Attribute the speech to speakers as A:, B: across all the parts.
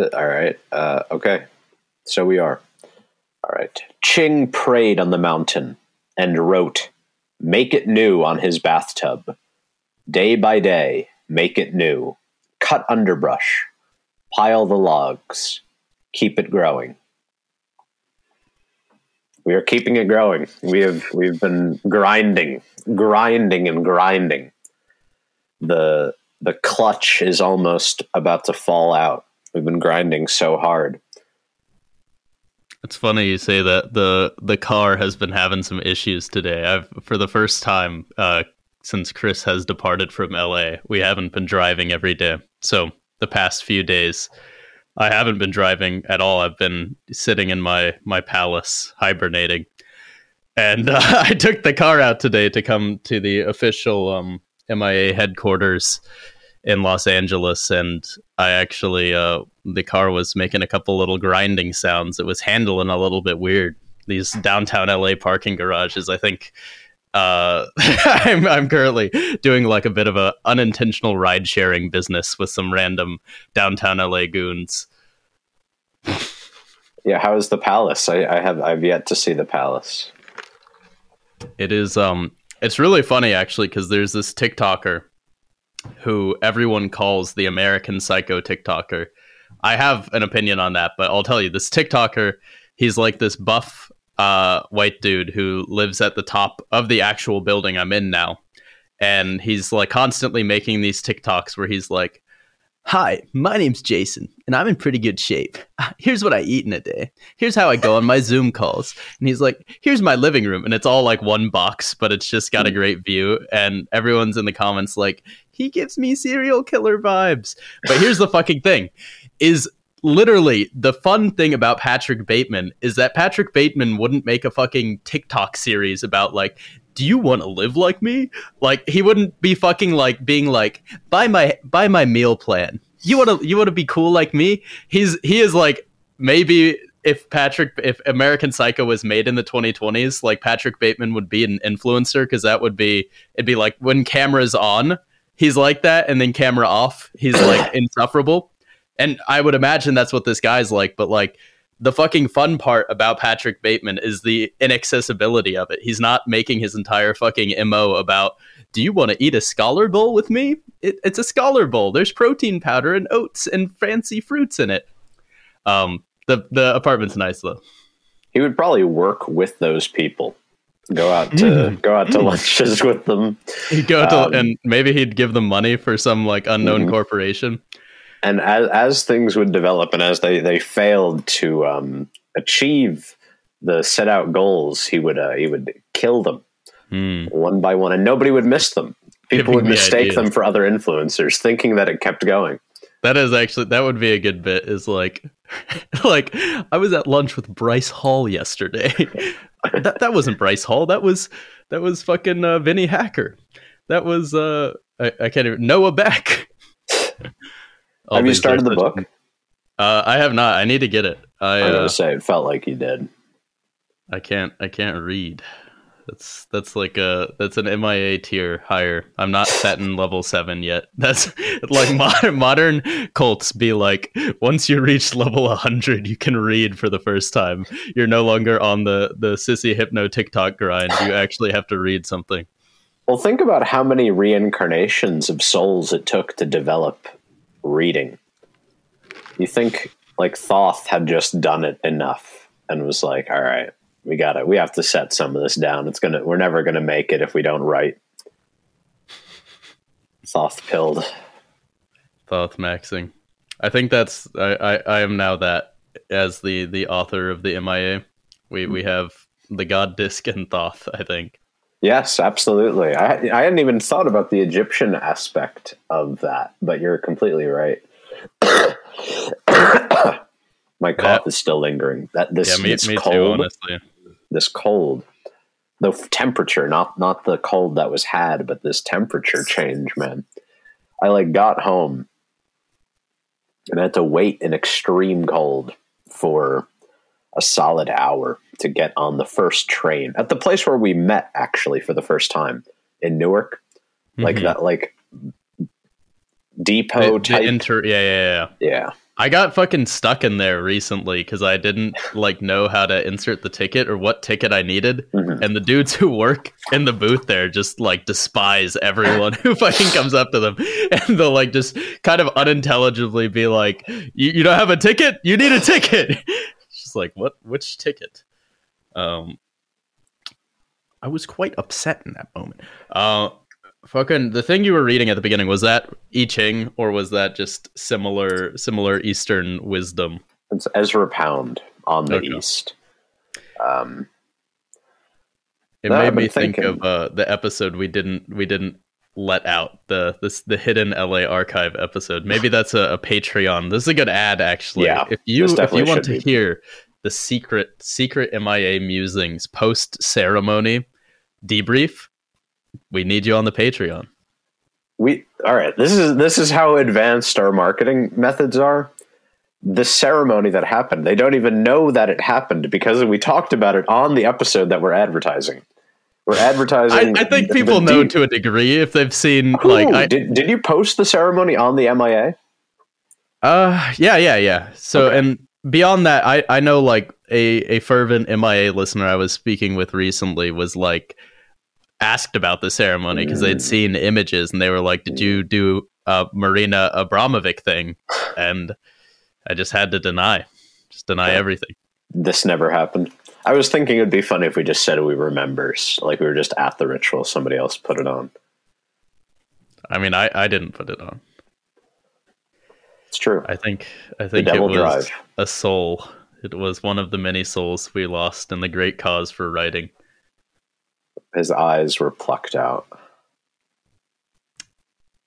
A: All right. Uh, okay. So we are. All right. Ching prayed on the mountain and wrote, Make it new on his bathtub. Day by day, make it new. Cut underbrush. Pile the logs. Keep it growing. We are keeping it growing. We have we've been grinding, grinding and grinding. The the clutch is almost about to fall out. We've been grinding so hard.
B: It's funny you say that the the car has been having some issues today. I've for the first time uh, since Chris has departed from LA, we haven't been driving every day. So the past few days, I haven't been driving at all. I've been sitting in my my palace hibernating, and uh, I took the car out today to come to the official um, MIA headquarters in Los Angeles, and I actually uh, the car was making a couple little grinding sounds. It was handling a little bit weird. These downtown LA parking garages, I think. Uh, I'm, I'm currently doing like a bit of a unintentional ride sharing business with some random downtown LA goons.
A: Yeah, how is the palace? I, I have I've yet to see the palace.
B: It is um it's really funny actually because there's this TikToker who everyone calls the American Psycho TikToker. I have an opinion on that, but I'll tell you this TikToker, he's like this buff uh, white dude who lives at the top of the actual building I'm in now. And he's like constantly making these TikToks where he's like, Hi, my name's Jason, and I'm in pretty good shape. Here's what I eat in a day. Here's how I go on my Zoom calls. And he's like, Here's my living room. And it's all like one box, but it's just got a great view. And everyone's in the comments like, He gives me serial killer vibes. But here's the fucking thing is literally the fun thing about Patrick Bateman is that Patrick Bateman wouldn't make a fucking TikTok series about like do you want to live like me? Like he wouldn't be fucking like being like buy my buy my meal plan. You want to you want to be cool like me? He's he is like maybe if Patrick if American Psycho was made in the 2020s, like Patrick Bateman would be an influencer because that would be it'd be like when camera's on, he's like that and then camera off, he's like insufferable. And I would imagine that's what this guy's like, but like the fucking fun part about Patrick Bateman is the inaccessibility of it. He's not making his entire fucking MO about, do you want to eat a scholar bowl with me? It, it's a scholar bowl. There's protein powder and oats and fancy fruits in it. Um, the the apartment's nice though.
A: He would probably work with those people. Go out to mm. go out to lunches with them.
B: He'd go um, and maybe he'd give them money for some like unknown mm-hmm. corporation
A: and as as things would develop and as they they failed to um, achieve the set out goals, he would uh, he would kill them
B: mm.
A: one by one, and nobody would miss them. People Giving would mistake them for other influencers, thinking that it kept going.
B: That is actually that would be a good bit. Is like, like I was at lunch with Bryce Hall yesterday. that that wasn't Bryce Hall. That was that was fucking uh, Vinnie Hacker. That was uh I, I can't even Noah Beck.
A: have you started the book?
B: Uh, I have not. I need to get it. I,
A: I was uh, say it felt like you did.
B: I can't. I can't read. That's that's like a that's an MIA tier higher. I'm not set in level seven yet. That's like modern modern cults be like once you reach level 100, you can read for the first time. You're no longer on the the sissy hypno TikTok grind. You actually have to read something.
A: Well, think about how many reincarnations of souls it took to develop reading. You think like Thoth had just done it enough and was like, all right, we got it. We have to set some of this down. It's gonna. We're never gonna make it if we don't write. Thoth pilled.
B: Thoth maxing. I think that's. I, I. I am now that as the the author of the MIA. We we have the God Disc and Thoth. I think.
A: Yes, absolutely. I I hadn't even thought about the Egyptian aspect of that, but you're completely right. My cough yeah. is still lingering. That this,
B: yeah, me, me
A: cold,
B: too, honestly.
A: This cold, the temperature, not not the cold that was had, but this temperature change, man. I like got home and I had to wait in extreme cold for a solid hour to get on the first train at the place where we met actually for the first time in Newark. Like mm-hmm. that like depot
B: the,
A: type.
B: The inter, yeah, yeah,
A: yeah. Yeah.
B: I got fucking stuck in there recently because I didn't like know how to insert the ticket or what ticket I needed,
A: Mhm.
B: and the dudes who work in the booth there just like despise everyone who fucking comes up to them, and they'll like just kind of unintelligibly be like, "You, you don't have a ticket? You need a ticket." Just like, what? Which ticket? Um, I was quite upset in that moment. Uh, fucking the thing you were reading at the beginning was that I Ching or was that just similar similar Eastern wisdom?
A: It's Ezra Pound on the
B: Okay.
A: East. Um,
B: It made me think
A: thinking-
B: of uh, the episode we didn't we didn't let out the this the hidden LA archive episode. Maybe that's a, a Patreon. This is a good ad actually.
A: Yeah,
B: if you if you want to
A: be.
B: hear the secret secret MIA musings post ceremony debrief, we need you on the Patreon.
A: we all right. This is this is how advanced our marketing methods are. The ceremony that happened, they don't even know that it happened because we talked about it on the episode that we're advertising. We're advertising.
B: I think
A: the
B: people know
A: deep-
B: to a degree if they've seen
A: Who?
B: like I,
A: did did you post the ceremony on the MIA?
B: Uh, yeah, yeah, yeah. So,
A: Okay.
B: and beyond that, I I know like a a fervent MIA listener I was speaking with recently was like asked about the ceremony because they'd
A: Mm.
B: seen images and they were like, "Did you do a Marina Abramovic thing?" And I just had to deny, just deny
A: Yeah.
B: everything.
A: This never happened. I was thinking it'd be funny if we just said we were members, like we were just at the ritual. Somebody else put it on.
B: I mean, I I didn't put it on.
A: It's true.
B: I think I think it was
A: drive.
B: a soul. It was one of the many souls we lost in the great cause for writing.
A: His eyes were plucked out.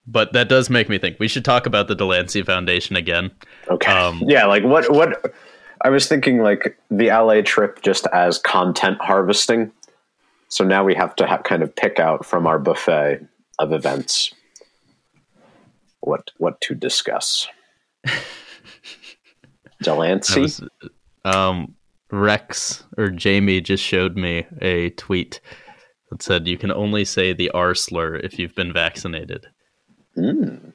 B: But that does make me think we should talk about the Delancey Foundation again.
A: Okay.
B: Um,
A: yeah, like what what I was thinking like the LA trip just as content harvesting. So now we have to ha- kind of pick out from our buffet of events what what to discuss. Delancey.
B: was, um, Rex or Jamie just showed me a tweet that said you can only say the R slur if you've been vaccinated.
A: Mm,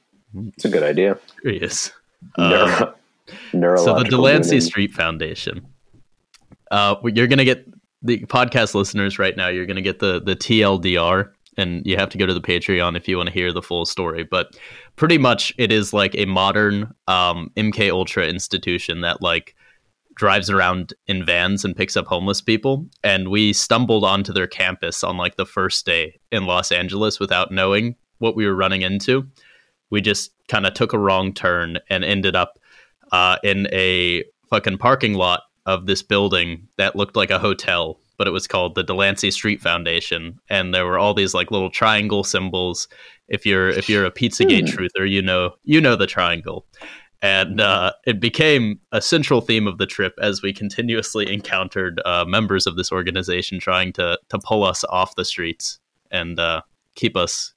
A: it's a good idea.
B: Curious. Um, so the Delancey
A: meaning.
B: Street Foundation. Uh, you're gonna get the podcast listeners right now. You're gonna get the the TLDR, and you have to go to the Patreon if you want to hear the full story. But pretty much, it is like a modern um, MK Ultra institution that like drives around in vans and picks up homeless people. And we stumbled onto their campus on like the first day in Los Angeles without knowing what we were running into. We just kind of took a wrong turn and ended up uh, in a fucking parking lot of this building that looked like a hotel, but it was called the Delancey Street Foundation, and there were all these like little triangle symbols. If you're if you're a Pizzagate
A: Hmm.
B: truther, you know you know the triangle, and uh, it became a central theme of the trip as we continuously encountered uh, members of this organization trying to to pull us off the streets and uh, keep us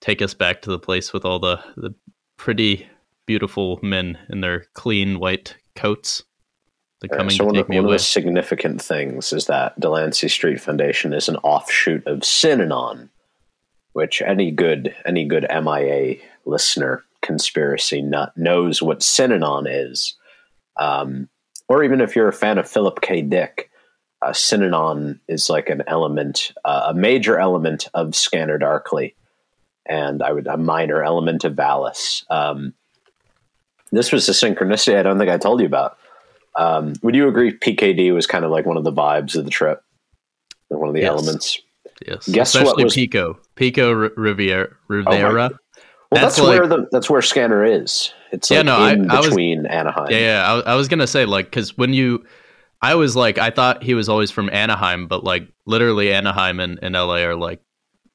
B: take us back to the place with all the the pretty beautiful men in their clean white coats. Coming
A: so
B: to
A: one,
B: take
A: of,
B: me
A: one of the significant things is that Delancey Street Foundation is an offshoot of Synanon, which any good any good MIA listener, conspiracy nut knows what Synanon is. Um, or even if you're a fan of Philip K. Dick, uh, Synanon is like an element, uh, a major element of Scanner Darkly, and I would a minor element of Valis. Um, this was a synchronicity I don't think I told you about. Um, would you agree PKD was kind of like one of the vibes of the trip? One of the
B: Yes.
A: elements.
B: Yes,
A: Guess what
B: especially
A: was-
B: Pico, Pico R- Riviera. Rivera.
A: Well,
B: That's
A: that's, where the that's where Scanner is. It's
B: Yeah,
A: like
B: no, I-
A: in
B: I was-
A: between Anaheim.
B: yeah, yeah. I, I was gonna say like because when you, I was like I thought he was always from Anaheim, but like literally Anaheim and, and LA are like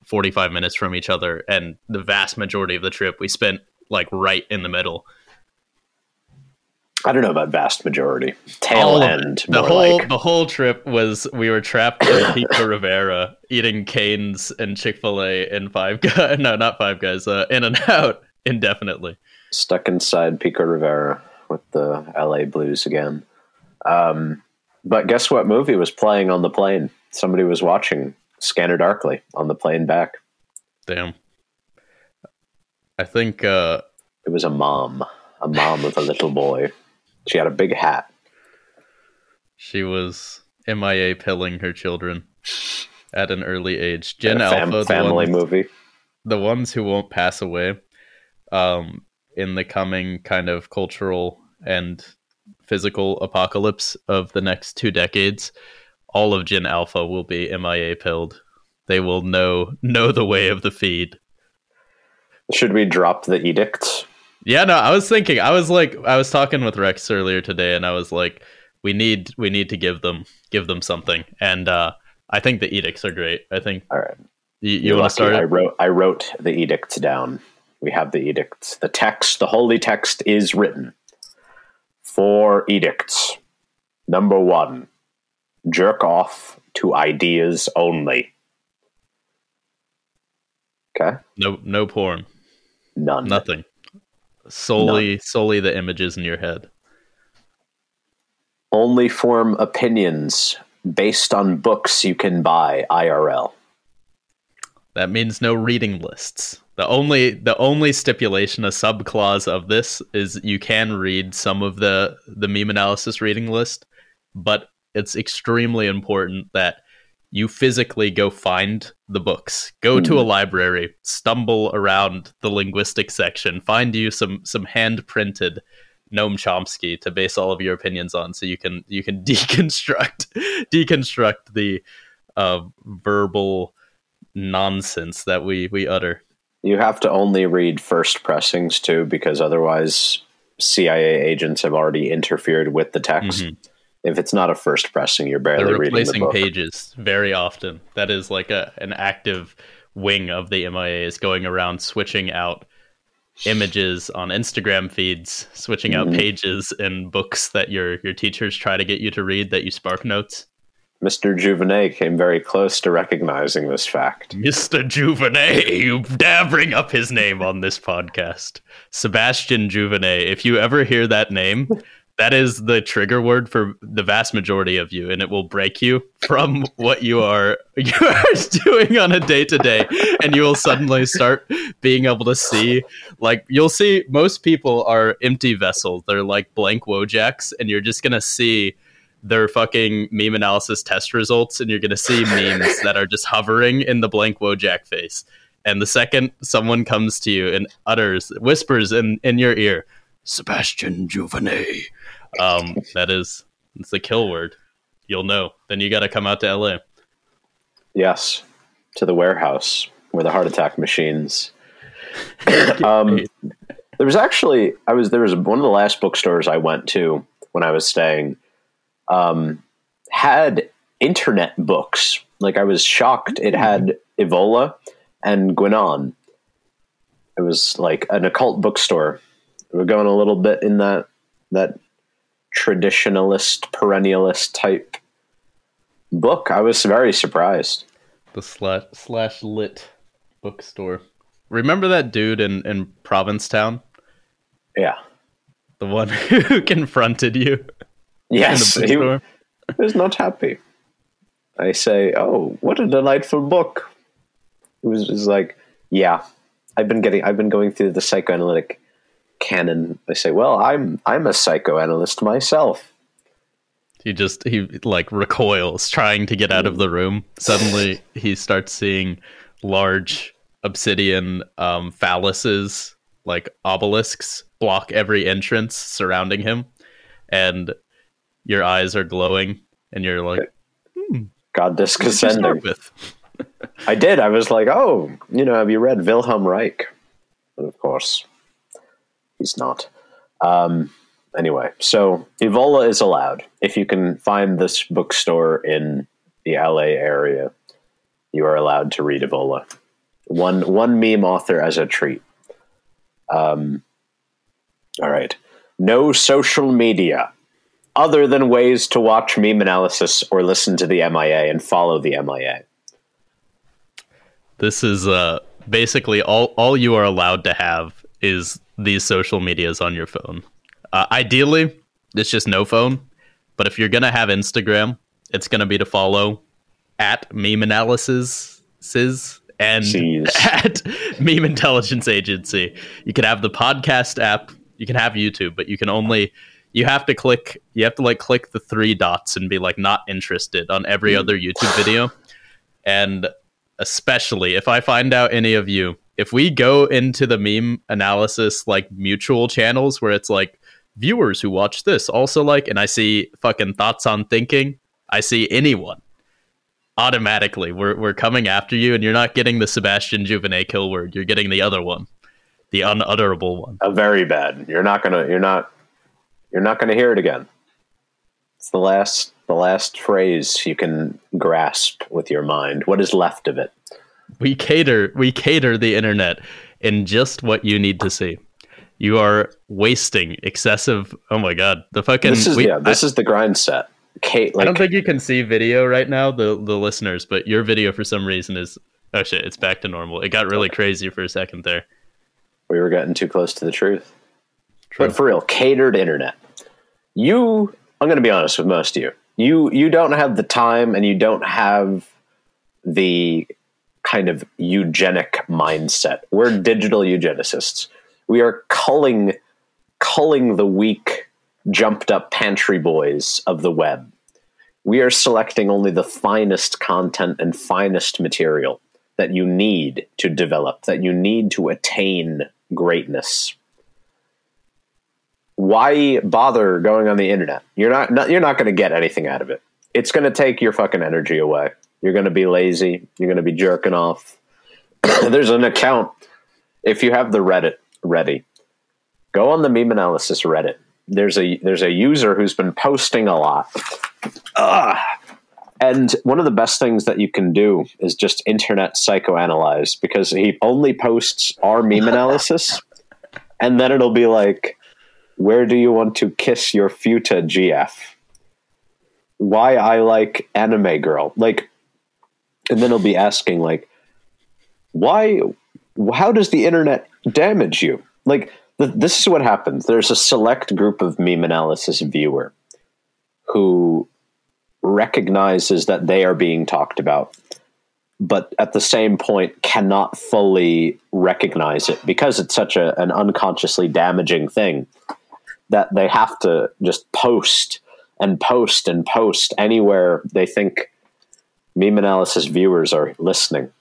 B: forty five minutes from each other, and the vast majority of the trip we spent like right in the middle.
A: I don't know about vast majority. Tail
B: All
A: end.
B: The
A: more
B: whole
A: like.
B: the whole trip was we were trapped in Pico Rivera eating Cane's and Chick fil A and Five Guys. No, not Five Guys. Uh, In-N-Out indefinitely.
A: stuck inside Pico Rivera with the LA Blues again. Um, but guess what movie was playing on the plane? Somebody was watching Scanner Darkly on the plane back.
B: Damn. I think uh,
A: It was a mom. a mom with a little boy. She had a big hat.
B: She was MIA pilling her children at an early age. Gen
A: fam-
B: Alpha, the
A: family
B: ones,
A: movie.
B: the ones who won't pass away um, in the coming kind of cultural and physical apocalypse of the next two decades, all of Gen Alpha will be MIA pilled. They will know know the way of the feed.
A: Should we drop the edicts?
B: Yeah, no, I was thinking. I was like, I was talking with Rex earlier today, and I was like, we need, we need to give them, give them something. And uh, I think the edicts are great. I think
A: All right.
B: you, you want to start.
A: I wrote I wrote the edicts down. We have the edicts. The text, the holy text is written. Four edicts. Number one, jerk off to ideas only. Okay?
B: No, no porn,
A: None.
B: nothing. Solely, solely the images in your head.
A: Only form opinions based on books you can buy IRL.
B: That means no reading lists. The only the only stipulation, a sub clause of this is you can read some of the the meme analysis reading list, but it's extremely important that you physically go find the books. Go to a library, stumble around the linguistic section, find you some some hand printed Noam Chomsky to base all of your opinions on, so you can you can deconstruct deconstruct the uh, verbal nonsense that we we utter.
A: You have to only read first pressings too, because otherwise CIA agents have already interfered with the text.
B: Mhm.
A: If it's not a first pressing, you're barely
B: They're
A: reading the
B: replacing pages very often. That is like a an active wing of the MIA is going around switching out images on Instagram feeds, switching out
A: Mhm.
B: pages in books that your your teachers try to get you to read that you spark notes.
A: Mr. Juvenet came very close to recognizing this fact.
B: Mr. Juvenet, you dare bring up his name on this podcast. Sebastian Juvenet. If you ever hear that name, that is the trigger word for the vast majority of you, and it will break you from what you are you are doing on a day to day, and you will suddenly start being able to see like you'll see most people are empty vessels. They're like blank Wojaks, and you're just gonna see their fucking meme analysis test results, and you're gonna see memes that are just hovering in the blank Wojak face. And the second someone comes to you and utters, whispers in, in your ear, Sebastian Juvenet, um, that is, it's the kill word. You'll know. Then you got to come out to LA.
A: Yes, to the warehouse where the heart attack machines. um, there was actually I was there was one of the last bookstores I went to when I was staying um, had internet books. Like I was shocked. It had Evola and Guénon. It was like an occult bookstore. We're going a little bit in that that traditionalist, perennialist type book. I was very surprised.
B: The slash, slash lit bookstore. Remember that dude in, in Provincetown?
A: Yeah.
B: The one who confronted you
A: Yes,
B: the
A: he was not happy. I say, "Oh, what a delightful book." It was just like, "Yeah, I've been getting, I've been going through the psychoanalytic canon." They say, "Well, I'm, I'm a psychoanalyst myself."
B: He just he like recoils, trying to get out of the room. Suddenly, he starts seeing large obsidian um, phalluses, like obelisks, block every entrance surrounding him, and your eyes are glowing, and you're like, "What'd you
A: Descending.
B: with?"
A: I did. I was like, "Oh, you know, have you read Wilhelm Reich?" And of course, he's not. Um, anyway, so Evola is allowed if you can find this bookstore in the LA area. You are allowed to read Evola. One one meme author as a treat. Um, all right. No social media other than ways to watch meme analysis or listen to the MIA and follow the MIA.
B: This is uh, basically all all you are allowed to have is these social medias on your phone. Uh, ideally, it's just no phone. But if you're gonna have Instagram, it's gonna be to follow at meme analysis and
A: Jeez.
B: at meme intelligence agency. You can have the podcast app You can have YouTube, but you can only you have to click you have to like click the three dots and be like not interested on every other YouTube video. And especially if I find out any of you, if we go into the meme analysis like mutual channels where it's like viewers who watch this also like and I see fucking thoughts on thinking, I see anyone automatically we're we're coming after you and you're not getting the Sebastian Juvenet kill word, you're getting the other one. The unutterable one.
A: A very bad. You're not gonna. You're not. You're not gonna hear it again. It's the last. The last phrase you can grasp with your mind. What is left of it?
B: We cater we cater the internet in just what you need to see. You are wasting excessive. Oh my god, the fucking.
A: This is
B: we-
A: yeah. This is the grind set. Kate,
B: I,
A: like
B: I don't think you can see video right now, the the listeners, but your video for some reason is. Oh shit! It's back to normal. It got really crazy for a second there.
A: we were getting too close to the truth.
B: True.
A: But for real, catered internet. You, I'm going to be honest with most of you. You you don't have the time and you don't have the kind of eugenic mindset. We're digital eugenicists. We are culling culling the weak, jumped up pantry boys of the web. We are selecting only the finest content and finest material that you need to develop, that you need to attain greatness why bother going on the internet? You're not, not you're not going to get anything out of it. It's going to take your fucking energy away. You're going to be lazy. You're going to be jerking off. There's an account. If you have the Reddit ready, go on the meme analysis Reddit. There's a there's a user who's been posting a lot. Ugh. And one of the best things that you can do is just internet psychoanalyze because he only posts our meme analysis, and then it'll be like, where do you want to kiss your futa GF? Why I like anime girl. Like and then he'll be asking like why how does the internet damage you? Like th- this is what happens. There's a select group of meme analysis viewer who recognizes that they are being talked about but at the same point cannot fully recognize it because it's such a, an unconsciously damaging thing that they have to just post and post and post anywhere they think meme analysis viewers are listening.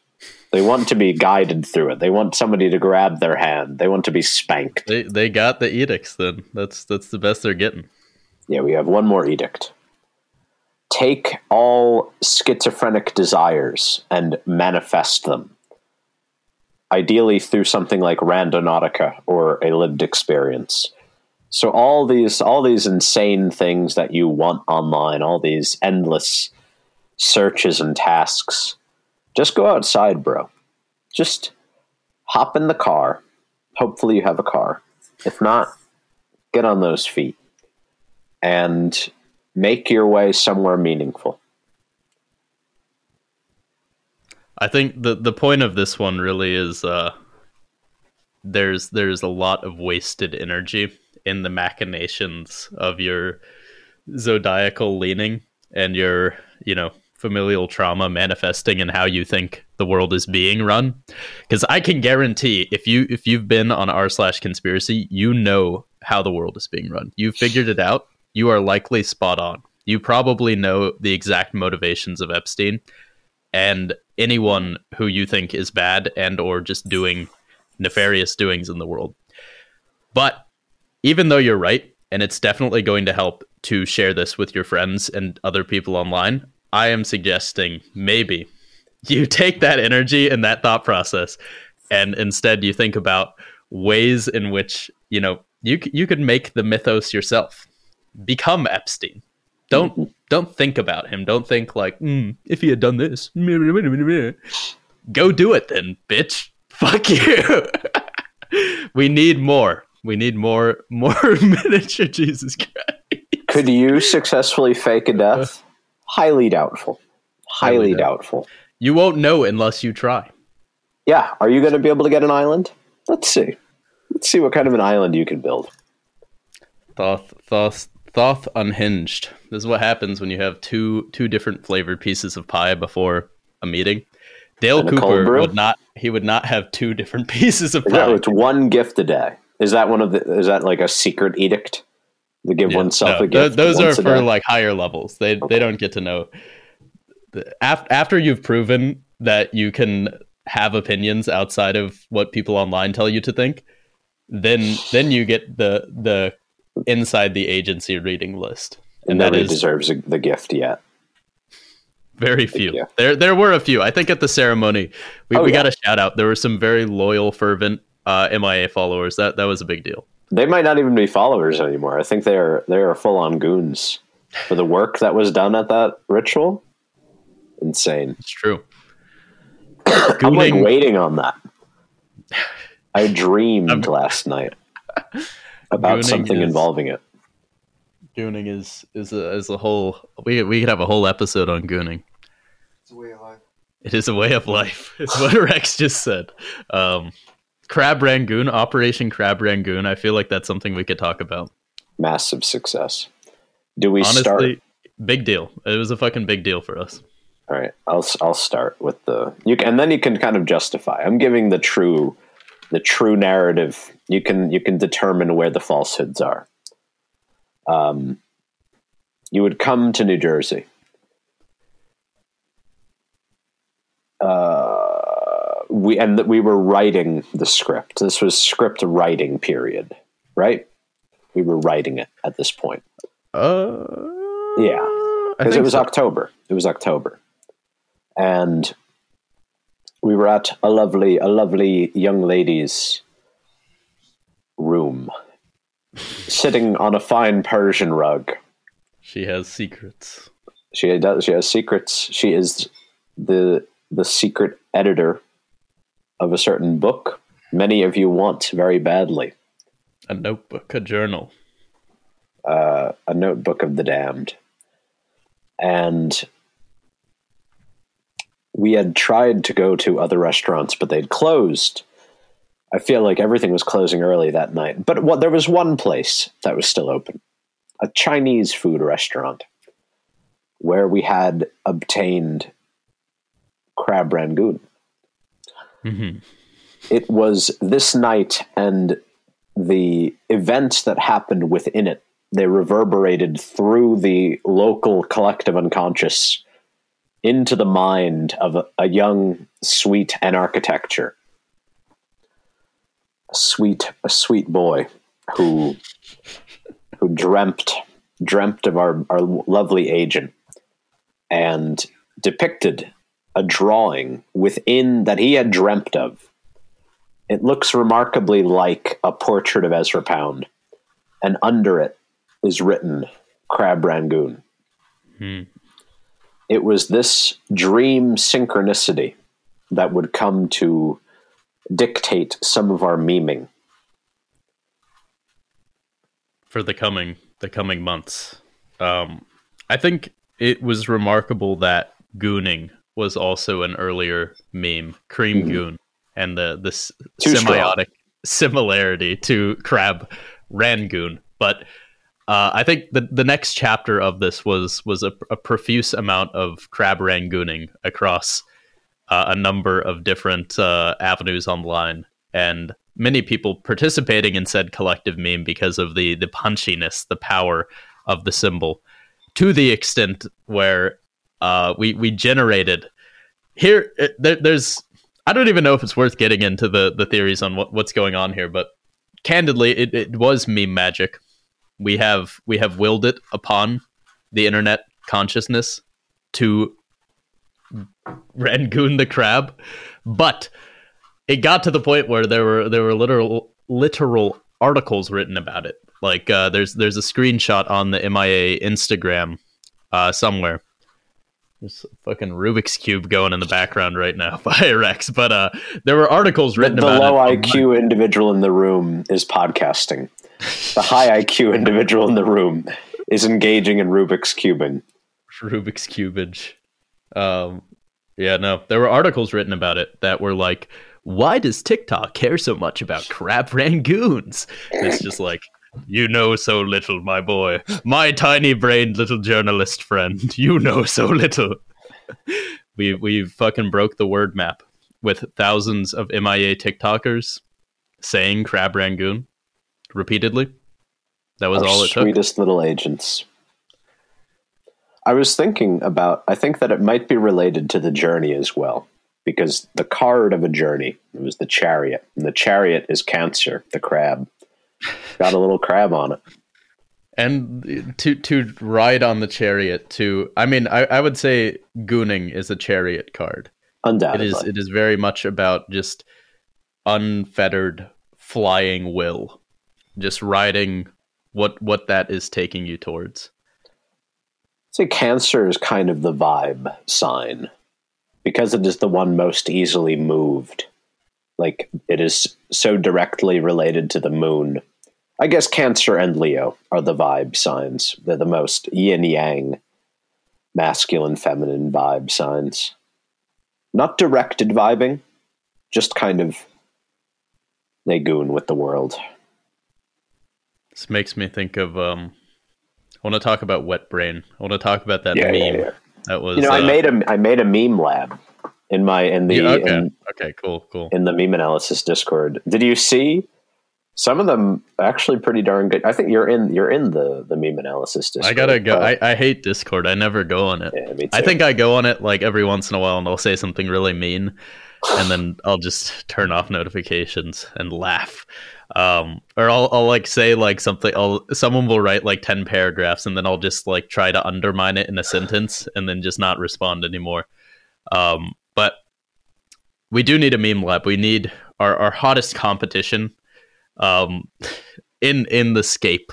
A: They want to be guided through it. They want somebody to grab their hand. They want to be spanked.
B: They they got the edicts. Then that's that's the best they're getting.
A: Yeah, we have one more edict. Take all schizophrenic desires and manifest them. Ideally through something like Randonautica or a lived experience. So all these all these insane things that you want online, all these endless searches and tasks, just go outside, bro. Just hop in the car. Hopefully you have a car. If not, get on those feet and make your way somewhere meaningful.
B: I think the the point of this one really is uh, there's there's a lot of wasted energy in the machinations of your zodiacal leaning and your you know familial trauma manifesting in how you think the world is being run. Because i can guarantee if you if you've been on r slash conspiracy you know how the world is being run. You figured it out. You are likely spot on. You probably know the exact motivations of epstein and anyone who you think is bad and or just doing nefarious doings in the world. But even though you're right and it's definitely going to help to share this with your friends and other people online i am suggesting maybe you take that energy and that thought process and instead you think about ways in which you know you you could make the mythos yourself. Become epstein. Don't don't think about him. Don't think like mm, if he had done this. Go do it then bitch. Fuck you. We need more. We need more more miniature jesus christ.
A: Could you successfully fake a death? Highly doubtful. Highly,
B: Highly
A: doubtful.
B: you won't know unless you try
A: Yeah. Are you going to be able to get an island? Let's see. Let's see what kind of an island you can build.
B: Thoth, Thoth, Thoth unhinged. This is what happens when you have two two different flavored pieces of pie before a meeting. Dale
A: And
B: Cooper would not. He would not have two different pieces of pie.
A: No, it's one gift a day. Is that one of the? Is that like a secret edict? To give
B: Yeah,
A: oneself
B: no,
A: a gift.
B: Those are for like higher levels. They they don't get to know. After after you've proven that you can have opinions outside of what people online tell you to think, then then you get the the inside the agency reading list, and that
A: Nobody deserves a, the gift yet.
B: very few. There there were a few. I think at the ceremony we,
A: Oh,
B: we
A: yeah.
B: got a shout out. There were some very loyal, fervent uh, MIA followers. That that was a big deal.
A: They might not even be followers anymore. I think they are they are full on goons for the work that was done at that ritual. Insane.
B: It's true.
A: I'm like waiting on that. I dreamed last night about
B: Gooning
A: something
B: is-
A: involving it.
B: Gooning is is a, is a whole. We we could have a whole episode on gooning.
C: It's a way of life.
B: It is a way of life. It's what Rex just said. Um, Crab Rangoon, Operation Crab Rangoon. I feel like that's something we could talk about.
A: Massive success. Do we
B: Honestly,
A: start?
B: big deal. It was a fucking big deal for us.
A: All right, I'll I'll start with the you can, and then you can kind of justify. I'm giving the true the true narrative. You can you can determine where the falsehoods are. Um, you would come to New Jersey. Uh, we and th- we were writing the script. This was script writing period, right? We were writing it at this point
B: Uh,
A: Yeah, because it was
B: so.
A: October. It was October, and we were at a lovely, a lovely young lady's room, sitting on a fine Persian rug.
B: She has secrets.
A: She does. She has secrets. She is the the secret editor of a certain book. Many of you want very badly
B: A notebook, a journal.
A: uh, a notebook of the damned. And we had tried to go to other restaurants, but they'd closed. I feel like everything was closing early that night. But what, there was one place that was still open a Chinese food restaurant where we had obtained crab rangoon.
B: Hmm
A: It was this night and the events that happened within it. They reverberated through the local collective unconscious into the mind of a, a young sweet an architecture. A sweet a sweet boy who who dreamt dreamt of our, our lovely agent and depicted a drawing within that he had dreamt of it looks remarkably like a portrait of Ezra Pound, and under it is written Crab Rangoon.
B: Hmm.
A: It was this dream synchronicity that would come to dictate some of our memeing.
B: for the coming the coming months. Um, I think it was remarkable that gooning was also an earlier meme, cream
A: Mhm.
B: goon, and the
A: strong.
B: semiotic similarity to crab rangoon. But uh, I think the the next chapter of this was was a, a profuse amount of crab rangooning across uh, a number of different uh, avenues online, and many people participating in said collective meme because of the the punchiness, the power of the symbol, to the extent where uh, we we generated here. There, there's I don't even know if it's worth getting into the the theories on what, what's going on here, but candidly, it, it was meme magic. We have we have willed it upon the internet consciousness to Rangoon the crab, but it got to the point where there were there were literal literal articles written about it. Like uh, there's there's a screenshot on the MIA Instagram uh, somewhere. There's a fucking Rubik's cube going in the background right now by Rex, but uh, there were articles written
A: The, the
B: about
A: low
B: it.
A: IQ individual in the room is podcasting. The high IQ individual in the room is engaging in Rubik's cubing.
B: Rubik's cubage. Um, yeah, no, there were articles written about it that were like, "Why does TikTok care so much about crab rangoons?" And it's just like, you know so little, my boy, my tiny-brained little journalist friend. You know so little. we we fucking broke the word map with thousands of MIA TikTokers saying crab rangoon. repeatedly. That was
A: Our
B: all it took.
A: sweetest little agents. I was thinking about. I think that it might be related to the journey as well, because the card of a journey it was the chariot, and the chariot is Cancer, the crab. Got a little crab on it.
B: And to to ride on the chariot to I mean I, I would say gooning is a chariot card.
A: Undoubtedly,
B: is it is very much about just unfettered flying will. Just riding what what that is taking you towards.
A: say Cancer is kind of the vibe sign because it is the one most easily moved. Like it is so directly related to the moon. I guess Cancer and Leo are the vibe signs. They're the most yin yang, masculine, feminine vibe signs. Not directed vibing, just kind of they goon with the world.
B: This makes me think of um I want to talk about wet brain. I want to talk about that
A: Yeah,
B: meme.
A: yeah, yeah.
B: That was
A: You know, I
B: uh,
A: made a I made a meme lab in my in the
B: yeah, okay.
A: in,
B: okay, cool, cool.
A: in the meme analysis Discord. Did you see some of them actually pretty darn good? I think you're in you're in the the meme analysis Discord.
B: I gotta go. I, I hate Discord. I never go on it.
A: yeah.
B: I think I go on it like every once in a while and I'll say something really mean and then I'll just turn off notifications and laugh. Um, or I'll, I'll like say like something I'll someone will write like 10 paragraphs and then I'll just like try to undermine it in a sentence and then just not respond anymore. Um, but we do need a meme lab. We need our, our hottest competition um, in in the scape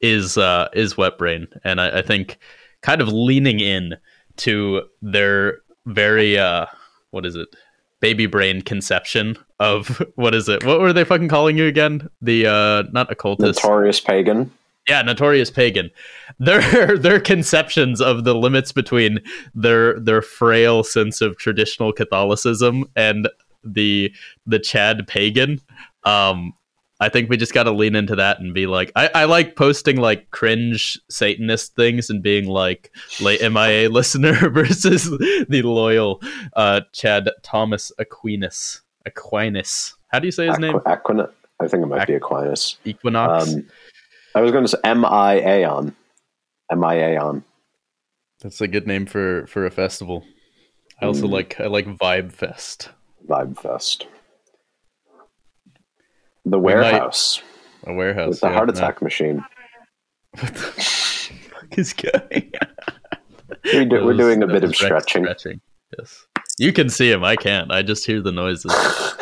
B: is uh, is Wet Brain, and I, I think kind of leaning in to their very uh, what is it baby brain conception of what is it? What were they fucking calling you again? The uh, not occultist.
A: notorious pagan.
B: Yeah, notorious pagan. Their their conceptions of the limits between their their frail sense of traditional Catholicism and the the Chad pagan. Um, I think we just got to lean into that and be like, I, I like posting like cringe Satanist things and being like late MIA listener versus the loyal uh, Chad Thomas Aquinas. Aquinas. How do you say his name?
A: Aqu- Aquina- I think it might be Aquinas.
B: Equinox.
A: Um, I was going to say M I A on. M I A on.
B: That's a good name for for a festival. I also
A: Mm.
B: like I like Vibe Fest.
A: Vibe Fest. The
B: might-
A: warehouse
B: A warehouse.
A: with the
B: yeah,
A: heart
B: no.
A: attack machine.
B: What the fuck is going?
A: We do, we're
B: That
A: doing a bit of stretching.
B: stretching. Yes. You can see him. I can't. I just hear the noises.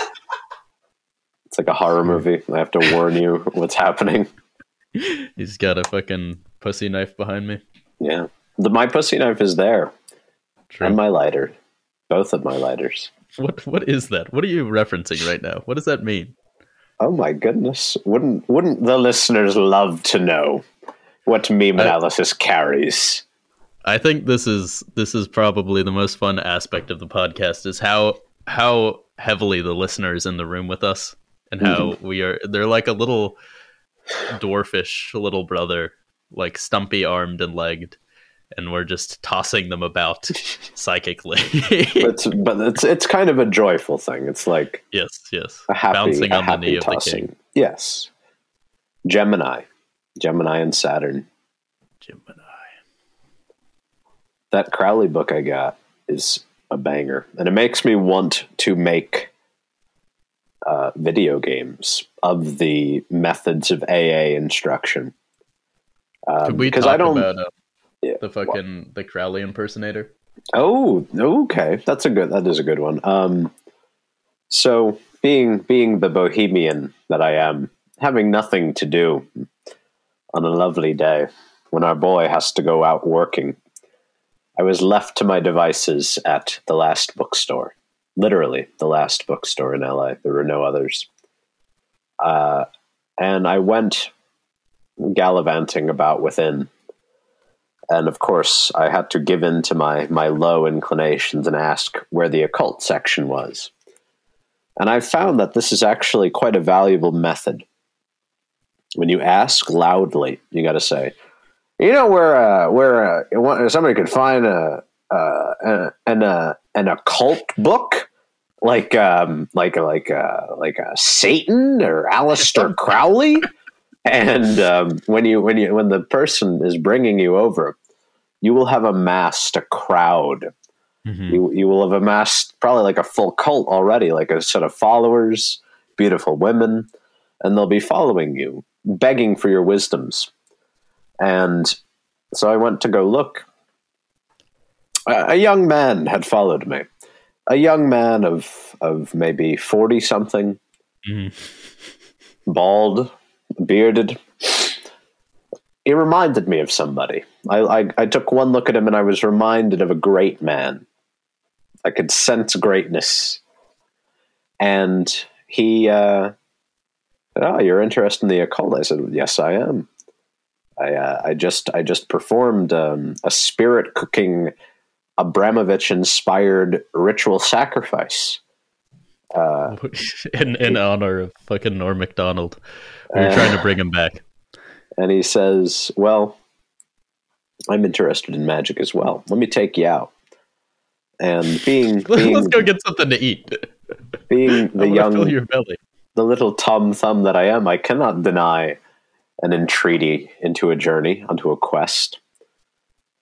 A: It's like a horror movie. I have to warn you what's happening.
B: He's got a fucking pussy knife behind me.
A: Yeah. The my pussy knife is there.
B: True.
A: And my lighter. Both of my lighters.
B: what what is that? What are you referencing right now? What does that mean?
A: Oh my goodness. Wouldn't wouldn't the listeners love to know what meme
B: I-
A: analysis carries?
B: I think this is this is probably the most fun aspect of the podcast is how how heavily the listeners in the room with us and how mm-hmm. we are they're like a little dwarfish little brother like stumpy armed and legged and we're just tossing them about psychically
A: But, but it's it's kind of a joyful thing. It's like
B: yes yes
A: a happy,
B: bouncing on the knee of the
A: tossing.
B: king
A: Yes. Gemini. Gemini and Saturn.
B: Gemini.
A: That Crowley book I got is a banger. And it makes me want to make uh, video games of the methods of AA instruction. Um,
B: Could we
A: because
B: talk
A: I don't
B: about uh,
A: Yeah,
B: the fucking the Crowley impersonator?
A: Oh, okay. That's a good. That is a good one. Um, so being being the bohemian that I am, having nothing to do on a lovely day when our boy has to go out working, I was left to my devices at the last bookstore. Literally, the last bookstore in LA. There were no others. Uh, and I went gallivanting about within and of course I had to give in to my my low inclinations and ask where the occult section was. And I found that this is actually quite a valuable method. When you ask loudly, you got to say, "You know where uh, where uh, somebody could find a, uh, a an uh, an occult book." Like um like like uh like uh, Satan or Aleister Crowley and um, when you when you when the person is bringing you over, you will have amassed a crowd.
B: Mhm.
A: You you will have amassed probably like a full cult already, like a set of followers, beautiful women, and they'll be following you, begging for your wisdoms. And so I went to go look. A, a young man had followed me. A young man of of maybe forty something,
B: Mhm.
A: bald, bearded. He reminded me of somebody. I, I I took one look at him and I was reminded of a great man. I could sense greatness. And he uh Oh, you're interested in the occult? I said, Yes, I am. I uh, I just I just performed um, a spirit cooking Abramović inspired ritual sacrifice. Uh,
B: in in honor of fucking Norm Macdonald. We were
A: Uh,
B: trying to bring him back.
A: And he says, "Well, I'm interested in magic as well. Let me take you out." And being being
B: Let's go get something to eat.
A: being the young
B: fill your belly.
A: the little Tom Thumb that I am, I cannot deny an entreaty into a journey, onto a quest.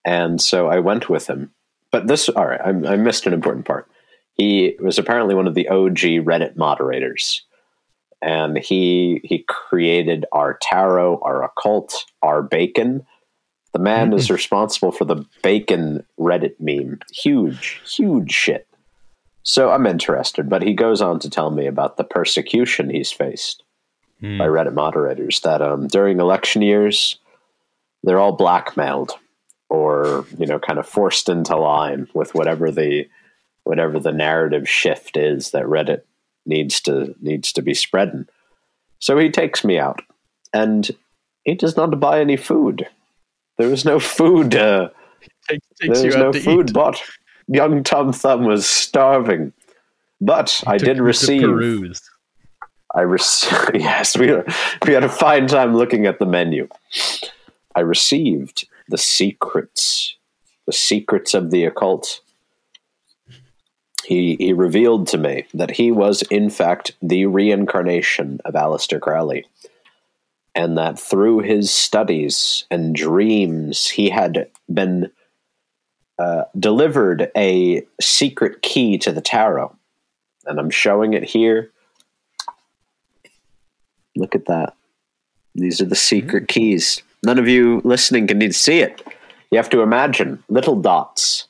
A: And so I went with him. But this, all right, I, I missed an important part. He was apparently one of the OG Reddit moderators, and he he created our tarot, our occult, our bacon. The man is responsible for the bacon Reddit meme. Huge, huge shit. So I'm interested, but he goes on to tell me about the persecution he's faced
B: Hmm.
A: by Reddit moderators. That um, during election years, they're all blackmailed or you know kind of forced into line with whatever the whatever the narrative shift is that Reddit needs to needs to be spreading. So he takes me out, and he does not buy any food. There is no food. Uh, there
B: out
A: no food
B: eat.
A: bought. Young Tom Thumb was starving, but I
B: Took
A: did receive. I received. yes, we we had a fine time looking at the menu. I received the secrets, the secrets of the occult. He he revealed to me that he was in fact the reincarnation of Aleister Crowley, and that through his studies and dreams he had been uh, delivered a secret key to the tarot, and I'm showing it here. Look at that. These are the secret keys. None of you listening can need to see it. You have to imagine little dots,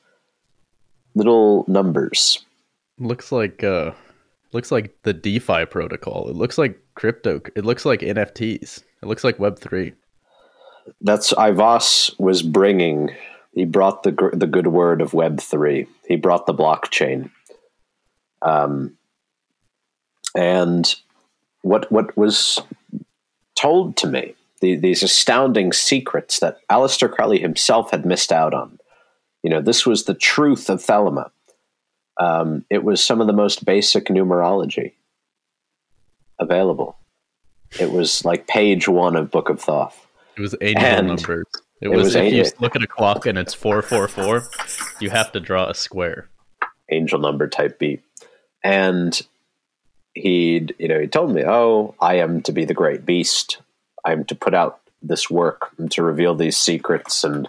A: little numbers.
B: Looks like uh looks like the DeFi protocol. It looks like crypto. It looks like NFTs. It looks like Web three.
A: That's Ivas was bringing. He brought the the good word of Web three. He brought the blockchain. Um, and what what was told to me the, these astounding secrets that Aleister Crowley himself had missed out on. You know, this was the truth of Thelema. Um, it was some of the most basic numerology available. It was like page one of Book of Thoth.
B: It was angel
A: And
B: numbers. It,
A: it
B: was,
A: was
B: if you look at a clock and it's four four four, you have to draw a square.
A: angel number type beat. And he'd, you know, he told me, Oh, I am to be the great beast. I'm to put out this work and to reveal these secrets and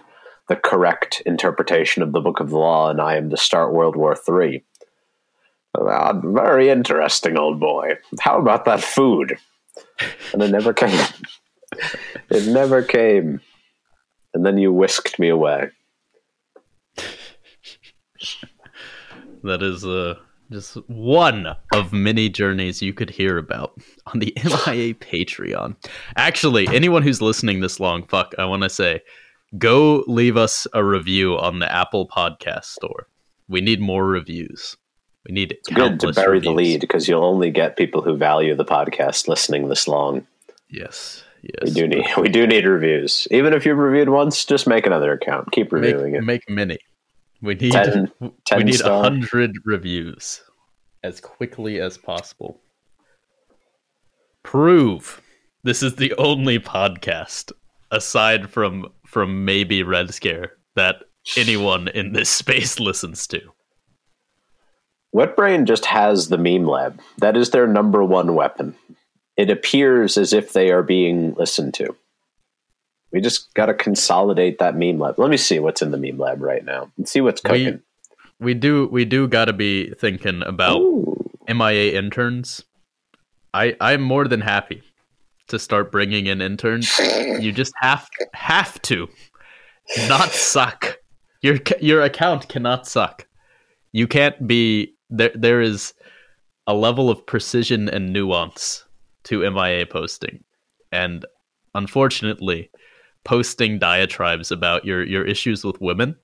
A: the correct interpretation of the book of the law, and I am to start World War Three. Ah, very interesting, old boy. How about that food? And it never came. it never came. And then you whisked me away.
B: That is uh, just one of many journeys you could hear about on the MIA Patreon. Actually, anyone who's listening this long, fuck, I want to say, go leave us a review on the Apple Podcast Store. We need more reviews. We need
A: It's good to bury the lead because you'll only get people who value the podcast listening this long.
B: Yes, yes.
A: We do need we do need reviews. Even if you've reviewed once, just make another account. Keep reviewing
B: make,
A: it.
B: make many. We need
A: Ten-
B: we need a hundred reviews as quickly as possible. Prove this is the only podcast aside from from maybe Red Scare that anyone in this space listens to.
A: Wetbrain just has the meme lab. That is their number one weapon it appears as if they are being listened to. We just got to consolidate that meme lab. Let me see what's in the meme lab right now and see what's
B: We- We do we do got to be thinking about
A: Ooh.
B: MIA interns. I I'm more than happy to start bringing in interns. You just have have to not suck. Your your account cannot suck. You can't be there. There is a level of precision and nuance to MIA posting, and unfortunately, posting diatribes about your your issues with women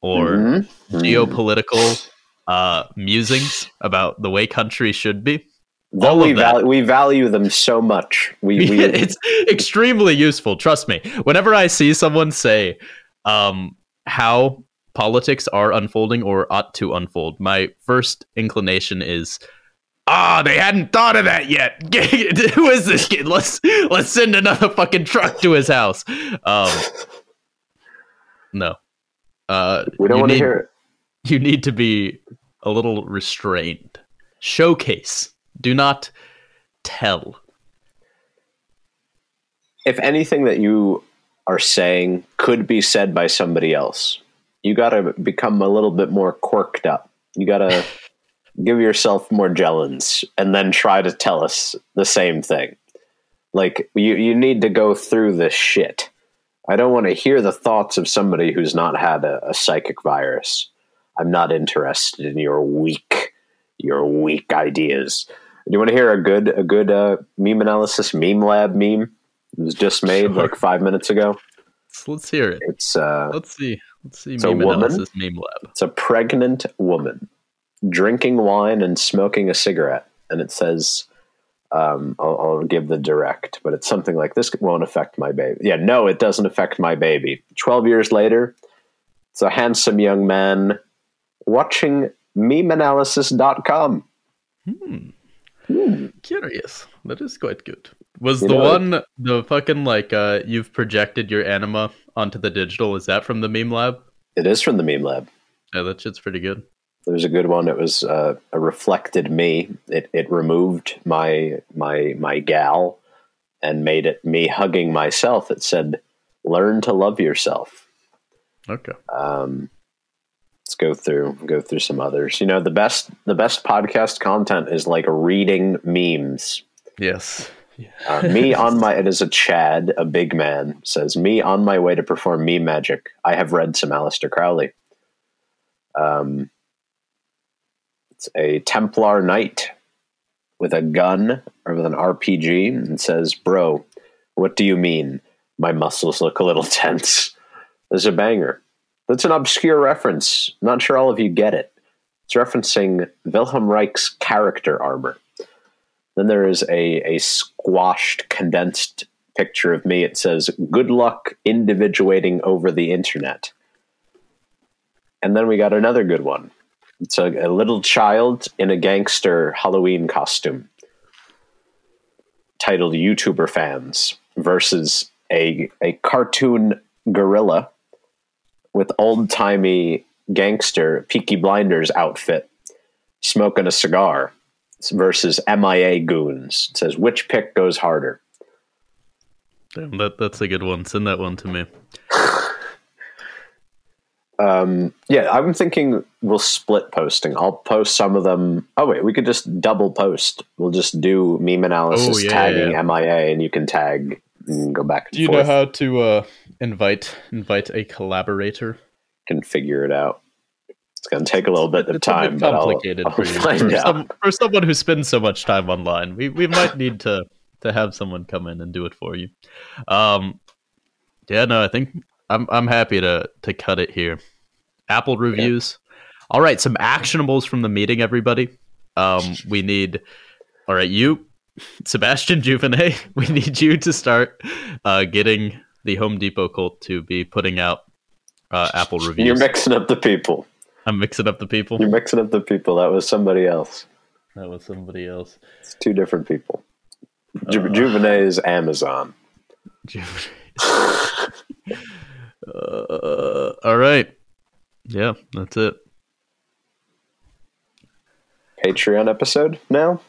B: or
A: Mhm.
B: geopolitical uh, musings about the way countries should be.
A: Though we,
B: of
A: val- we value them so much. We, we
B: it's extremely useful. Trust me. Whenever I see someone say um, how politics are unfolding or ought to unfold, my first inclination is, ah, they hadn't thought of that yet. Who is this kid? Let's let's send another fucking truck to his house. Um, no, uh,
A: we don't want to hear it.
B: you need to be a little restrained. Showcase. Do not tell.
A: If anything that you are saying could be said by somebody else, you got to become a little bit more quirked up. You got to give yourself more gellins and then try to tell us the same thing. Like you, you need to go through this shit. I don't want to hear the thoughts of somebody who's not had a, a psychic virus. I'm not interested in your weak, your weak ideas. Do you want to hear a good, a good uh, meme analysis, meme lab meme? It was just made
B: Sure.
A: like five minutes ago.
B: So let's hear it.
A: It's uh,
B: Let's see. Let's see.
A: It's a
B: Meme
A: woman?
B: analysis meme lab.
A: it's a pregnant woman drinking wine and smoking a cigarette, and it says, um, I'll, "I'll give the direct," but it's something like, "This won't affect my baby." Yeah, no, it doesn't affect my baby. Twelve years later, it's a handsome young man watching memeanalysis.com.
B: Hmm. Curious. That is quite good. Was
A: You
B: the
A: know-
B: one the fucking like uh you've projected your anima onto the digital? Is that from the meme lab?
A: It is from the meme lab.
B: Yeah, that shit's pretty good.
A: There's a good one. It was uh, a reflected me. It it removed my my my gal and made it me hugging myself. It said, "Learn to love yourself."
B: Okay.
A: Um, let's go through go through some others. You know, the best the best podcast content is like reading memes.
B: Yes.
A: Uh, me on my it is a Chad, a big man says me on my way to perform meme magic. I have read some Aleister Crowley. Um, it's a Templar knight with a gun or with an RPG and says, "Bro, what do you mean? My muscles look a little tense." There's a banger. That's an obscure reference. Not sure all of you get it. It's referencing Wilhelm Reich's character armor. Then there is a, a squashed, condensed picture of me. It says, Good luck individuating over the internet. And then we got another good one. It's a, a little child in a gangster Halloween costume titled YouTuber Fans versus a, a cartoon gorilla with old timey gangster Peaky Blinders outfit smoking a cigar versus MIA goons. It says which pick goes harder.
B: Damn, that that's a good one. Send that one to me.
A: Um, yeah, I'm thinking we'll split posting. I'll post some of them. Oh wait, we could just double post. We'll just do meme analysis
B: Oh, yeah,
A: tagging
B: yeah.
A: MIA, and you can tag and go back and
B: Do you
A: forth.
B: know how to uh invite invite a collaborator?
A: can figure it out. It's going to take a little bit of
B: It's
A: time, but I'll,
B: complicated
A: I'll
B: for you. For,
A: out.
B: some, for someone who spends so much time online, we we might need to to have someone come in and do it for you. Um, yeah, no, I think I'm I'm happy to to cut it here. Apple reviews. All right, some actionables from the meeting, everybody. Um, we need. All right, you, Sebastian Juvenet. We need you to start uh, getting the Home Depot cult to be putting out uh, Apple reviews.
A: You're mixing up the people.
B: I'm mixing up the people.
A: You're mixing up the people. That was somebody else.
B: That was somebody else.
A: It's two different people. Ju-
B: Uh.
A: Juvenet is Amazon.
B: uh, all right. Yeah, that's it.
A: Patreon episode now.